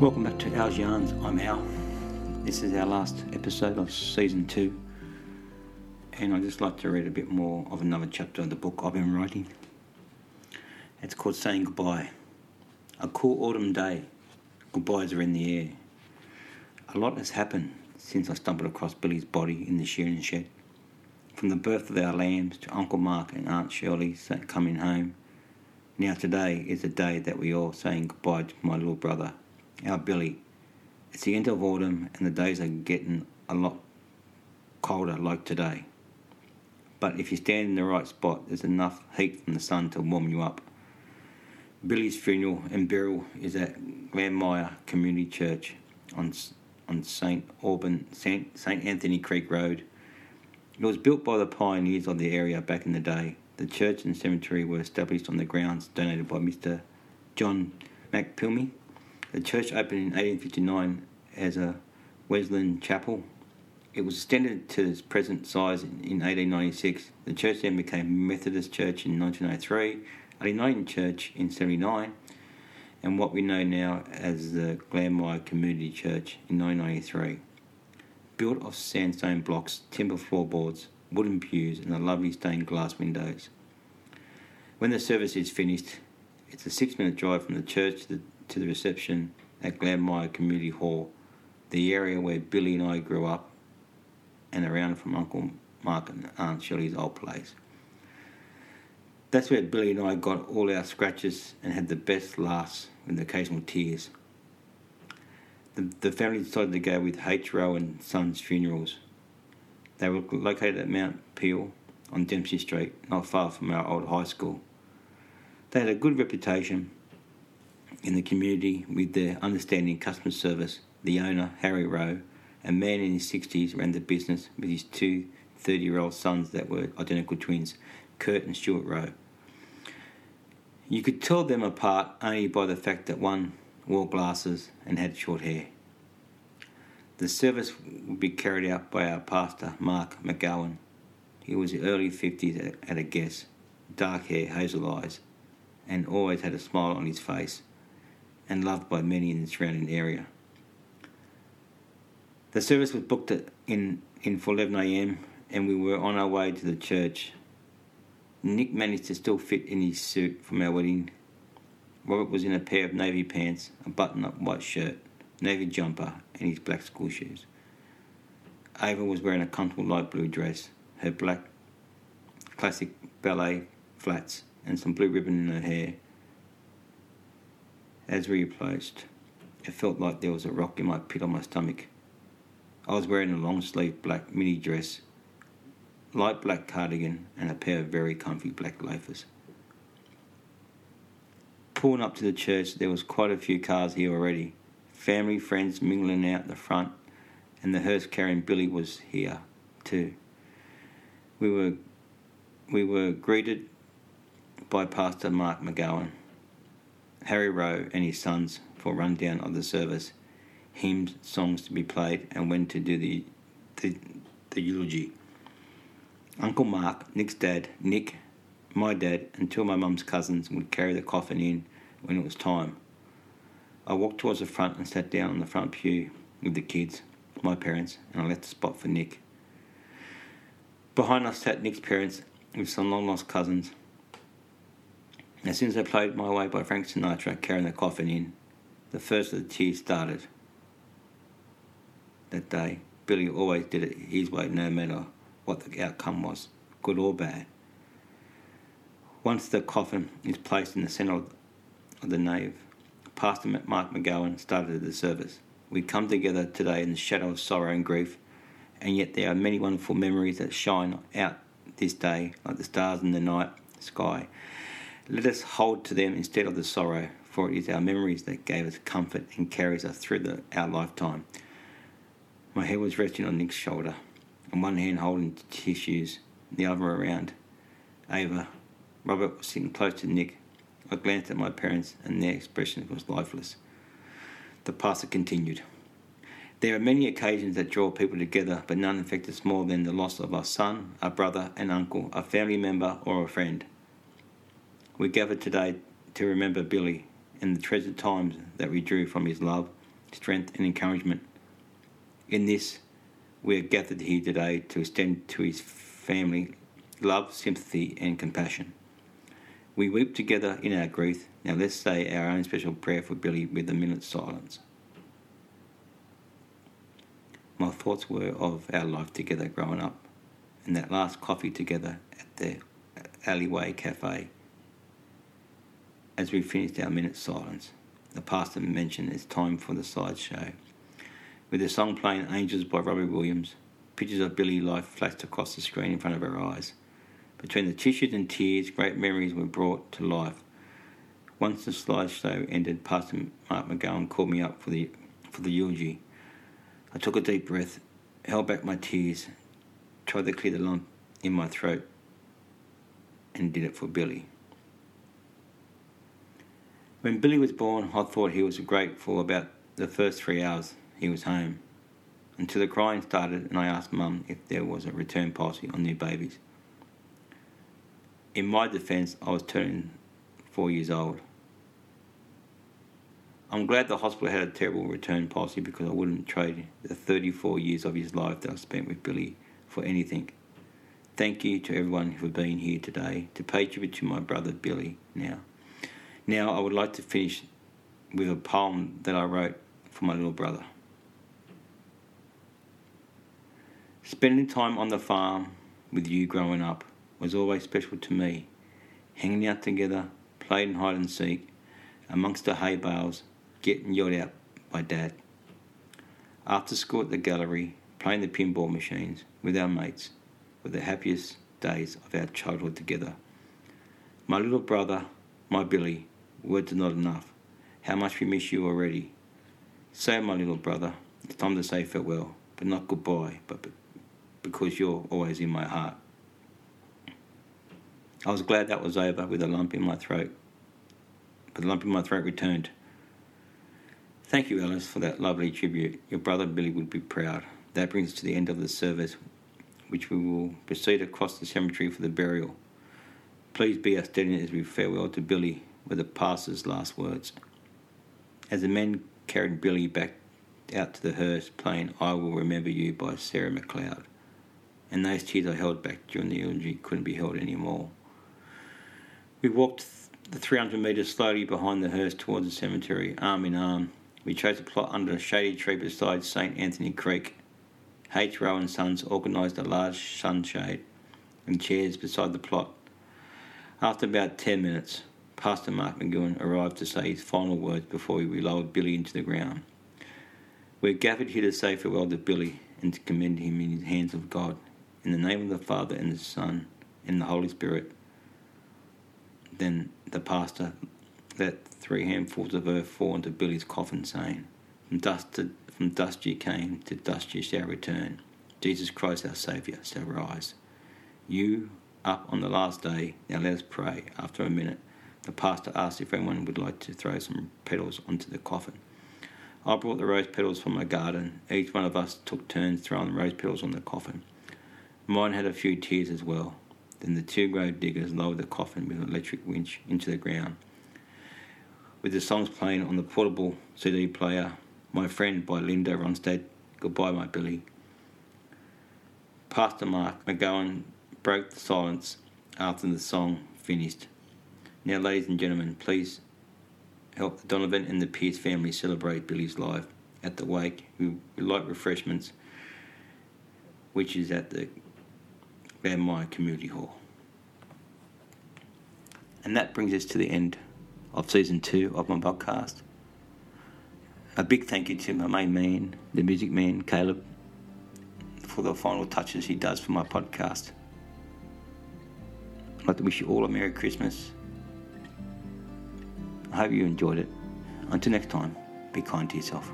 Welcome back to Al's Yarns. I'm Al. This is our last episode of season two, and I'd just like to read a bit more of another chapter of the book I've been writing. It's called Saying Goodbye. A cool autumn day. Goodbyes are in the air. A lot has happened since I stumbled across Billy's body in the shearing shed. From the birth of our lambs to Uncle Mark and Aunt Shirley's coming home. Now today is the day that we all saying goodbye to my little brother our Billy. It's the end of autumn and the days are getting a lot colder like today. But if you stand in the right spot, there's enough heat from the sun to warm you up. Billy's funeral and burial is at Glanmire Community Church on on St. Auburn, St. St. Anthony Creek Road. It was built by the pioneers of the area back in the day. The church and cemetery were established on the grounds donated by Mr. John McPilmy the church opened in 1859 as a Wesleyan chapel. It was extended to its present size in 1896. The church then became Methodist Church in 1903, a Uniting Church in 79, and what we know now as the Glanmire Community Church in 1993. Built of sandstone blocks, timber floorboards, wooden pews, and the lovely stained glass windows. When the service is finished, it's a six minute drive from the church to the to the reception at Glanmire Community Hall, the area where Billy and I grew up, and around from Uncle Mark and Aunt Shirley's old place. That's where Billy and I got all our scratches and had the best laughs with occasional tears. The, the family decided to go with H. Rowe and Sons funerals. They were located at Mount Peel on Dempsey Street, not far from our old high school. They had a good reputation in the community with their understanding customer service. The owner, Harry Rowe, a man in his 60s, ran the business with his two 30 year old sons that were identical twins, Kurt and Stuart Rowe. You could tell them apart only by the fact that one wore glasses and had short hair. The service would be carried out by our pastor, Mark McGowan. He was early 50s at a guess, dark hair, hazel eyes, and always had a smile on his face and loved by many in the surrounding area. The service was booked in, in for 11 a.m. and we were on our way to the church. Nick managed to still fit in his suit from our wedding. Robert was in a pair of navy pants, a button up white shirt, navy jumper, and his black school shoes. Ava was wearing a comfortable light blue dress, her black classic ballet flats, and some blue ribbon in her hair as we approached, it felt like there was a rock in my pit on my stomach. I was wearing a long sleeved black mini dress, light black cardigan, and a pair of very comfy black loafers. Pulling up to the church, there was quite a few cars here already. Family, friends mingling out the front, and the hearse carrying Billy was here too. We were we were greeted by Pastor Mark McGowan. Harry Rowe and his sons for rundown of the service, hymns, songs to be played, and when to do the, the, the eulogy. Uncle Mark, Nick's dad, Nick, my dad, and two of my mum's cousins would carry the coffin in when it was time. I walked towards the front and sat down on the front pew with the kids, my parents, and I left a spot for Nick. Behind us sat Nick's parents with some long lost cousins. As soon as I played My Way by Frank Sinatra carrying the coffin in, the first of the tears started. That day, Billy always did it his way no matter what the outcome was, good or bad. Once the coffin is placed in the centre of the nave, Pastor Mark McGowan started the service. We come together today in the shadow of sorrow and grief, and yet there are many wonderful memories that shine out this day like the stars in the night sky let us hold to them instead of the sorrow, for it is our memories that gave us comfort and carries us through the, our lifetime. My head was resting on Nick's shoulder, and one hand holding tissues, the other around. Ava, Robert was sitting close to Nick. I glanced at my parents, and their expression was lifeless. The pastor continued. There are many occasions that draw people together, but none affect us more than the loss of a son, a brother, an uncle, a family member, or a friend. We gather today to remember Billy and the treasured times that we drew from his love, strength, and encouragement. In this, we are gathered here today to extend to his family love, sympathy, and compassion. We weep together in our grief. Now let's say our own special prayer for Billy with a minute's silence. My thoughts were of our life together growing up and that last coffee together at the alleyway cafe as we finished our minute's silence. The pastor mentioned it's time for the slideshow. With the song playing Angels by Robbie Williams, pictures of Billy life flashed across the screen in front of our eyes. Between the tissues and tears, great memories were brought to life. Once the slideshow ended, Pastor Mark McGowan called me up for the for the eulogy. I took a deep breath, held back my tears, tried to clear the lump in my throat, and did it for Billy. When Billy was born, I thought he was grateful about the first three hours he was home until the crying started and I asked Mum if there was a return policy on new babies. In my defence, I was turning four years old. I'm glad the hospital had a terrible return policy because I wouldn't trade the 34 years of his life that I spent with Billy for anything. Thank you to everyone for being here today to pay tribute to my brother Billy now. Now I would like to finish with a poem that I wrote for my little brother. Spending time on the farm with you growing up was always special to me. Hanging out together, playing hide and seek amongst the hay bales, getting yelled at by Dad. After school at the gallery, playing the pinball machines with our mates were the happiest days of our childhood together. My little brother, my Billy, words are not enough. How much we miss you already. Say, my little brother, it's time to say farewell, but not goodbye, but because you're always in my heart. I was glad that was over with a lump in my throat, but the lump in my throat returned. Thank you, Alice, for that lovely tribute. Your brother Billy would be proud. That brings us to the end of the service, which we will proceed across the cemetery for the burial. Please be our steady as we farewell to Billy, were the pastor's last words. As the men carried Billy back out to the hearse, playing I Will Remember You by Sarah McLeod and those tears I held back during the eulogy couldn't be held anymore. We walked the 300 metres slowly behind the hearse towards the cemetery, arm in arm. We chose a plot under a shady tree beside St Anthony Creek. H. Rowe and Sons organised a large sunshade and chairs beside the plot. After about 10 minutes, Pastor Mark McGowan arrived to say his final words before we lowered Billy into the ground. We're gathered here to say farewell to Billy and to commend him in the hands of God in the name of the Father and the Son and the Holy Spirit. Then the pastor let three handfuls of earth fall into Billy's coffin, saying, From dust to, from dust you came, to dust you shall return. Jesus Christ our Saviour shall rise. You up on the last day, now let us pray. After a minute, the pastor asked if anyone would like to throw some petals onto the coffin. I brought the rose petals from my garden. Each one of us took turns throwing rose petals on the coffin. Mine had a few tears as well. Then the two grave diggers lowered the coffin with an electric winch into the ground. With the songs playing on the portable CD player, My Friend by Linda Ronstadt, Goodbye My Billy. Pastor Mark McGowan broke the silence after the song finished. Now, ladies and gentlemen, please help Donovan and the Pierce family celebrate Billy's life at the wake. We like refreshments, which is at the my Community Hall. And that brings us to the end of season two of my podcast. A big thank you to my main man, the music man, Caleb, for the final touches he does for my podcast. I'd like to wish you all a Merry Christmas hope you enjoyed it. Until next time, be kind to yourself.